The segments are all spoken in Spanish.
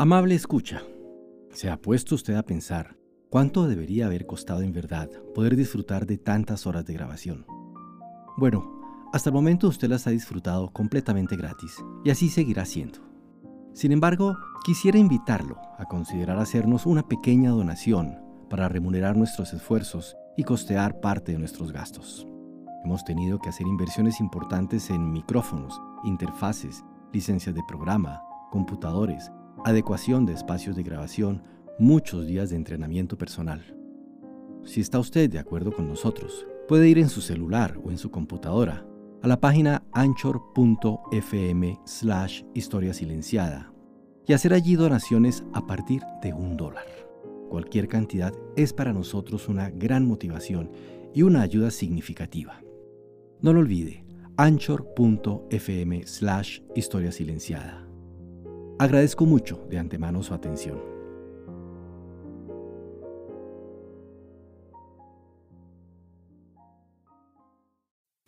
Amable escucha, ¿se ha puesto usted a pensar cuánto debería haber costado en verdad poder disfrutar de tantas horas de grabación? Bueno, hasta el momento usted las ha disfrutado completamente gratis y así seguirá siendo. Sin embargo, quisiera invitarlo a considerar hacernos una pequeña donación para remunerar nuestros esfuerzos y costear parte de nuestros gastos. Hemos tenido que hacer inversiones importantes en micrófonos, interfaces, licencias de programa, computadores, adecuación de espacios de grabación, muchos días de entrenamiento personal. Si está usted de acuerdo con nosotros, puede ir en su celular o en su computadora a la página anchor.fm slash historia silenciada y hacer allí donaciones a partir de un dólar. Cualquier cantidad es para nosotros una gran motivación y una ayuda significativa. No lo olvide, anchor.fm slash historia silenciada. Agradezco mucho de antemano su atención.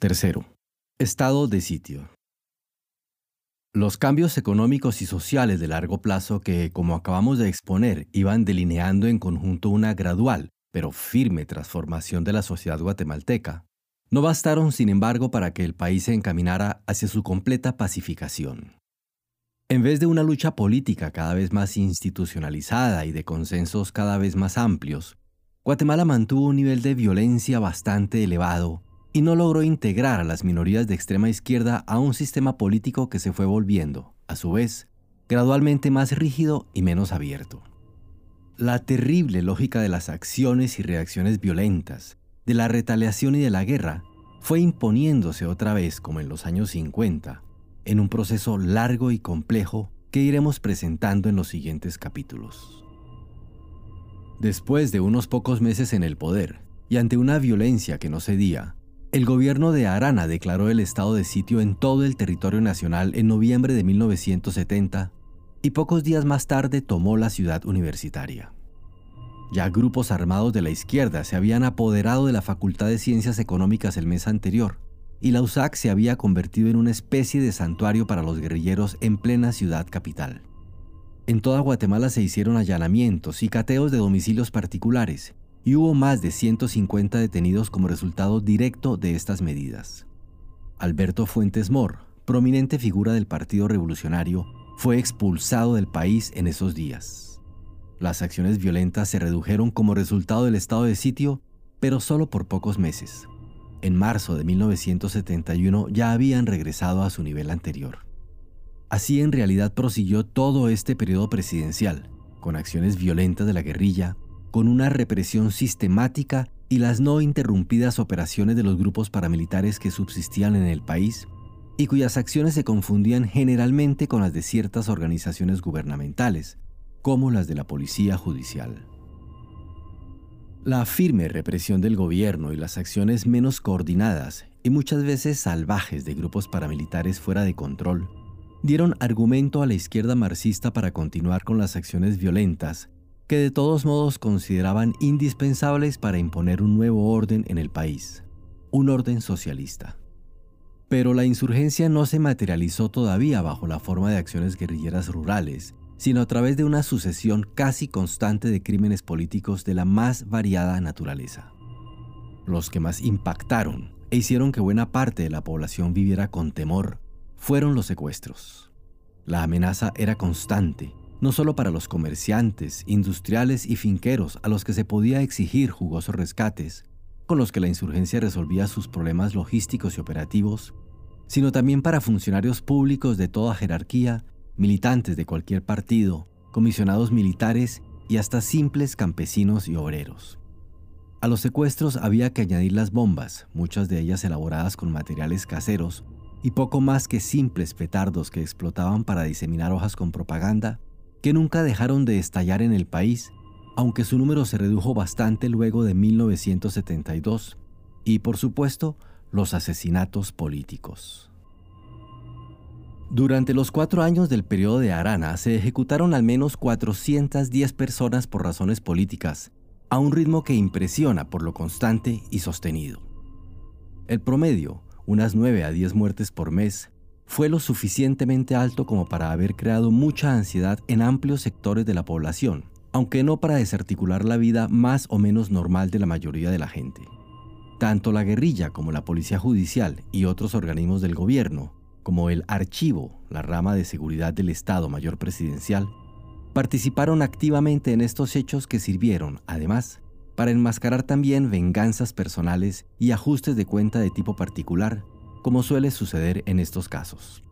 Tercero, estado de sitio. Los cambios económicos y sociales de largo plazo que, como acabamos de exponer, iban delineando en conjunto una gradual, pero firme transformación de la sociedad guatemalteca, no bastaron, sin embargo, para que el país se encaminara hacia su completa pacificación. En vez de una lucha política cada vez más institucionalizada y de consensos cada vez más amplios, Guatemala mantuvo un nivel de violencia bastante elevado y no logró integrar a las minorías de extrema izquierda a un sistema político que se fue volviendo, a su vez, gradualmente más rígido y menos abierto. La terrible lógica de las acciones y reacciones violentas, de la retaliación y de la guerra, fue imponiéndose otra vez como en los años 50, en un proceso largo y complejo que iremos presentando en los siguientes capítulos. Después de unos pocos meses en el poder, y ante una violencia que no cedía, el gobierno de Arana declaró el estado de sitio en todo el territorio nacional en noviembre de 1970 y pocos días más tarde tomó la ciudad universitaria. Ya grupos armados de la izquierda se habían apoderado de la Facultad de Ciencias Económicas el mes anterior y la USAC se había convertido en una especie de santuario para los guerrilleros en plena ciudad capital. En toda Guatemala se hicieron allanamientos y cateos de domicilios particulares, y hubo más de 150 detenidos como resultado directo de estas medidas. Alberto Fuentes Mor, prominente figura del Partido Revolucionario, fue expulsado del país en esos días. Las acciones violentas se redujeron como resultado del estado de sitio, pero solo por pocos meses en marzo de 1971 ya habían regresado a su nivel anterior. Así en realidad prosiguió todo este periodo presidencial, con acciones violentas de la guerrilla, con una represión sistemática y las no interrumpidas operaciones de los grupos paramilitares que subsistían en el país y cuyas acciones se confundían generalmente con las de ciertas organizaciones gubernamentales, como las de la Policía Judicial. La firme represión del gobierno y las acciones menos coordinadas y muchas veces salvajes de grupos paramilitares fuera de control dieron argumento a la izquierda marxista para continuar con las acciones violentas que de todos modos consideraban indispensables para imponer un nuevo orden en el país, un orden socialista. Pero la insurgencia no se materializó todavía bajo la forma de acciones guerrilleras rurales, sino a través de una sucesión casi constante de crímenes políticos de la más variada naturaleza. Los que más impactaron e hicieron que buena parte de la población viviera con temor fueron los secuestros. La amenaza era constante, no solo para los comerciantes, industriales y finqueros a los que se podía exigir jugosos rescates, con los que la insurgencia resolvía sus problemas logísticos y operativos, sino también para funcionarios públicos de toda jerarquía militantes de cualquier partido, comisionados militares y hasta simples campesinos y obreros. A los secuestros había que añadir las bombas, muchas de ellas elaboradas con materiales caseros, y poco más que simples petardos que explotaban para diseminar hojas con propaganda, que nunca dejaron de estallar en el país, aunque su número se redujo bastante luego de 1972, y por supuesto los asesinatos políticos. Durante los cuatro años del periodo de Arana se ejecutaron al menos 410 personas por razones políticas, a un ritmo que impresiona por lo constante y sostenido. El promedio, unas 9 a 10 muertes por mes, fue lo suficientemente alto como para haber creado mucha ansiedad en amplios sectores de la población, aunque no para desarticular la vida más o menos normal de la mayoría de la gente. Tanto la guerrilla como la policía judicial y otros organismos del gobierno, como el archivo, la rama de seguridad del Estado Mayor Presidencial, participaron activamente en estos hechos que sirvieron, además, para enmascarar también venganzas personales y ajustes de cuenta de tipo particular como suele suceder en estos casos.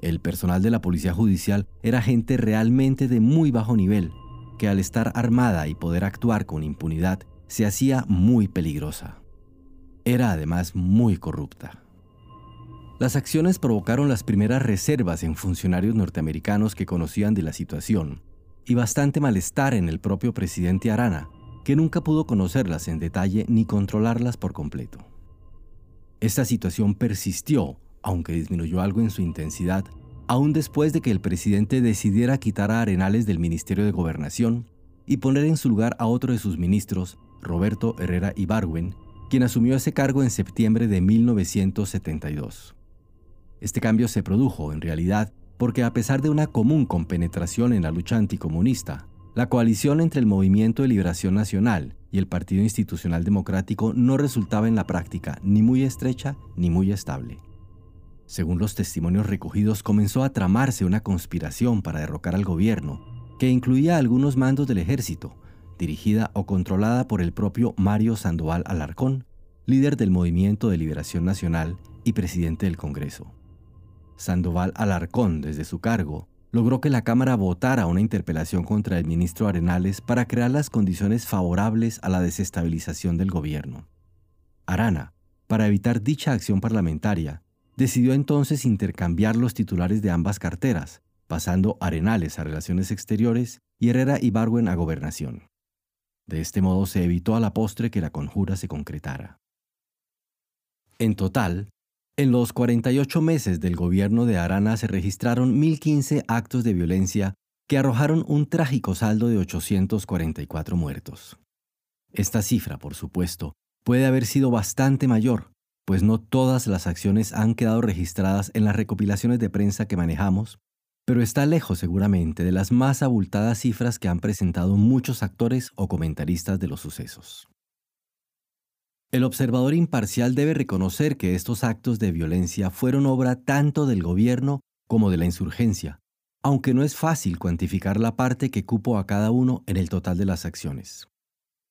El personal de la Policía Judicial era gente realmente de muy bajo nivel, que al estar armada y poder actuar con impunidad se hacía muy peligrosa. Era además muy corrupta. Las acciones provocaron las primeras reservas en funcionarios norteamericanos que conocían de la situación y bastante malestar en el propio presidente Arana, que nunca pudo conocerlas en detalle ni controlarlas por completo. Esta situación persistió, aunque disminuyó algo en su intensidad, aún después de que el presidente decidiera quitar a Arenales del Ministerio de Gobernación y poner en su lugar a otro de sus ministros, Roberto Herrera Ibargüen, quien asumió ese cargo en septiembre de 1972. Este cambio se produjo, en realidad, porque a pesar de una común compenetración en la lucha anticomunista, la coalición entre el Movimiento de Liberación Nacional y el Partido Institucional Democrático no resultaba en la práctica ni muy estrecha ni muy estable. Según los testimonios recogidos, comenzó a tramarse una conspiración para derrocar al gobierno, que incluía algunos mandos del ejército, dirigida o controlada por el propio Mario Sandoval Alarcón, líder del Movimiento de Liberación Nacional y presidente del Congreso. Sandoval Alarcón, desde su cargo, logró que la Cámara votara una interpelación contra el ministro Arenales para crear las condiciones favorables a la desestabilización del gobierno. Arana, para evitar dicha acción parlamentaria, decidió entonces intercambiar los titulares de ambas carteras, pasando Arenales a Relaciones Exteriores y Herrera y Barwen a Gobernación. De este modo se evitó a la postre que la conjura se concretara. En total, en los 48 meses del gobierno de Arana se registraron 1.015 actos de violencia que arrojaron un trágico saldo de 844 muertos. Esta cifra, por supuesto, puede haber sido bastante mayor, pues no todas las acciones han quedado registradas en las recopilaciones de prensa que manejamos, pero está lejos seguramente de las más abultadas cifras que han presentado muchos actores o comentaristas de los sucesos. El observador imparcial debe reconocer que estos actos de violencia fueron obra tanto del gobierno como de la insurgencia, aunque no es fácil cuantificar la parte que cupo a cada uno en el total de las acciones.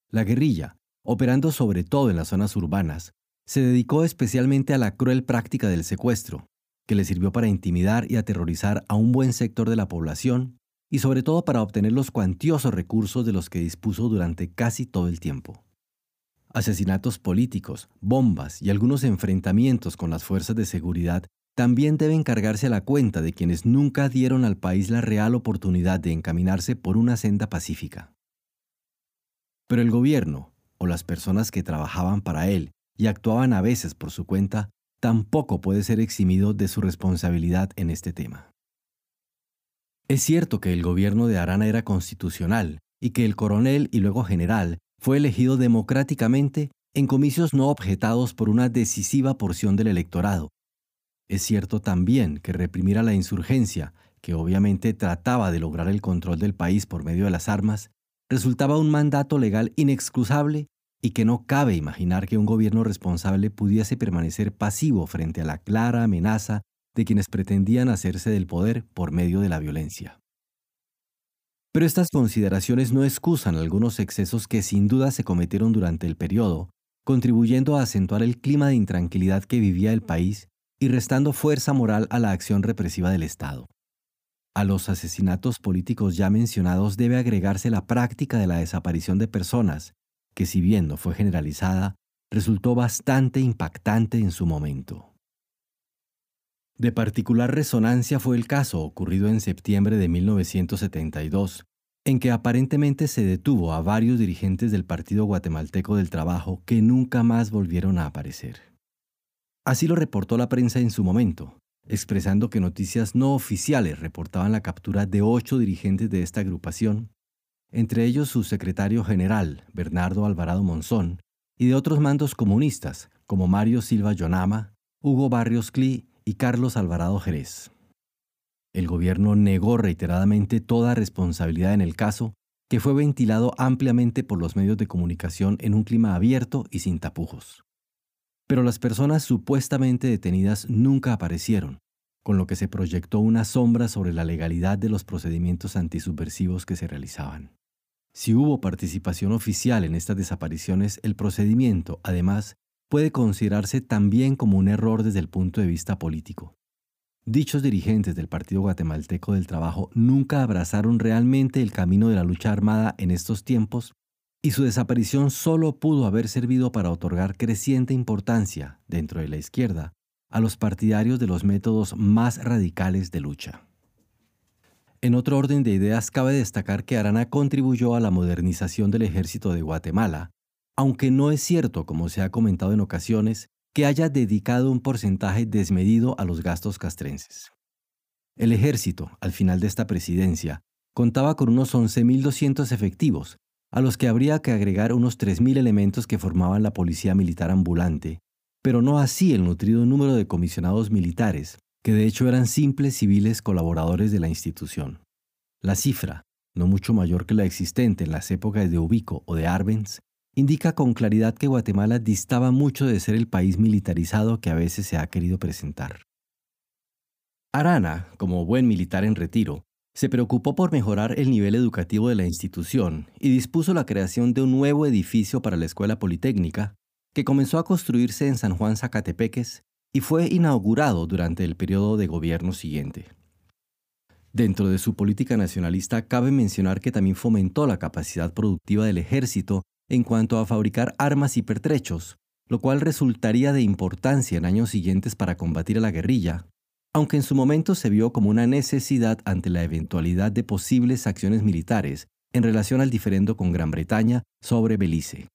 La guerrilla, operando sobre todo en las zonas urbanas, se dedicó especialmente a la cruel práctica del secuestro, que le sirvió para intimidar y aterrorizar a un buen sector de la población y sobre todo para obtener los cuantiosos recursos de los que dispuso durante casi todo el tiempo asesinatos políticos, bombas y algunos enfrentamientos con las fuerzas de seguridad también deben cargarse a la cuenta de quienes nunca dieron al país la real oportunidad de encaminarse por una senda pacífica. Pero el gobierno, o las personas que trabajaban para él y actuaban a veces por su cuenta, tampoco puede ser eximido de su responsabilidad en este tema. Es cierto que el gobierno de Arana era constitucional y que el coronel y luego general fue elegido democráticamente en comicios no objetados por una decisiva porción del electorado. Es cierto también que reprimir a la insurgencia, que obviamente trataba de lograr el control del país por medio de las armas, resultaba un mandato legal inexcusable y que no cabe imaginar que un gobierno responsable pudiese permanecer pasivo frente a la clara amenaza de quienes pretendían hacerse del poder por medio de la violencia. Pero estas consideraciones no excusan algunos excesos que sin duda se cometieron durante el periodo, contribuyendo a acentuar el clima de intranquilidad que vivía el país y restando fuerza moral a la acción represiva del Estado. A los asesinatos políticos ya mencionados debe agregarse la práctica de la desaparición de personas, que si bien no fue generalizada, resultó bastante impactante en su momento. De particular resonancia fue el caso ocurrido en septiembre de 1972, en que aparentemente se detuvo a varios dirigentes del Partido Guatemalteco del Trabajo que nunca más volvieron a aparecer. Así lo reportó la prensa en su momento, expresando que noticias no oficiales reportaban la captura de ocho dirigentes de esta agrupación, entre ellos su secretario general, Bernardo Alvarado Monzón, y de otros mandos comunistas, como Mario Silva Yonama, Hugo Barrios Cli y Carlos Alvarado Jerez. El gobierno negó reiteradamente toda responsabilidad en el caso, que fue ventilado ampliamente por los medios de comunicación en un clima abierto y sin tapujos. Pero las personas supuestamente detenidas nunca aparecieron, con lo que se proyectó una sombra sobre la legalidad de los procedimientos antisubversivos que se realizaban. Si hubo participación oficial en estas desapariciones, el procedimiento, además, puede considerarse también como un error desde el punto de vista político. Dichos dirigentes del Partido Guatemalteco del Trabajo nunca abrazaron realmente el camino de la lucha armada en estos tiempos y su desaparición solo pudo haber servido para otorgar creciente importancia, dentro de la izquierda, a los partidarios de los métodos más radicales de lucha. En otro orden de ideas, cabe destacar que Arana contribuyó a la modernización del ejército de Guatemala, aunque no es cierto, como se ha comentado en ocasiones, que haya dedicado un porcentaje desmedido a los gastos castrenses. El ejército, al final de esta presidencia, contaba con unos 11.200 efectivos, a los que habría que agregar unos 3.000 elementos que formaban la policía militar ambulante, pero no así el nutrido número de comisionados militares, que de hecho eran simples civiles colaboradores de la institución. La cifra, no mucho mayor que la existente en las épocas de Ubico o de Arbenz, indica con claridad que Guatemala distaba mucho de ser el país militarizado que a veces se ha querido presentar. Arana, como buen militar en retiro, se preocupó por mejorar el nivel educativo de la institución y dispuso la creación de un nuevo edificio para la Escuela Politécnica, que comenzó a construirse en San Juan Zacatepeques y fue inaugurado durante el periodo de gobierno siguiente. Dentro de su política nacionalista cabe mencionar que también fomentó la capacidad productiva del ejército en cuanto a fabricar armas y pertrechos, lo cual resultaría de importancia en años siguientes para combatir a la guerrilla, aunque en su momento se vio como una necesidad ante la eventualidad de posibles acciones militares en relación al diferendo con Gran Bretaña sobre Belice.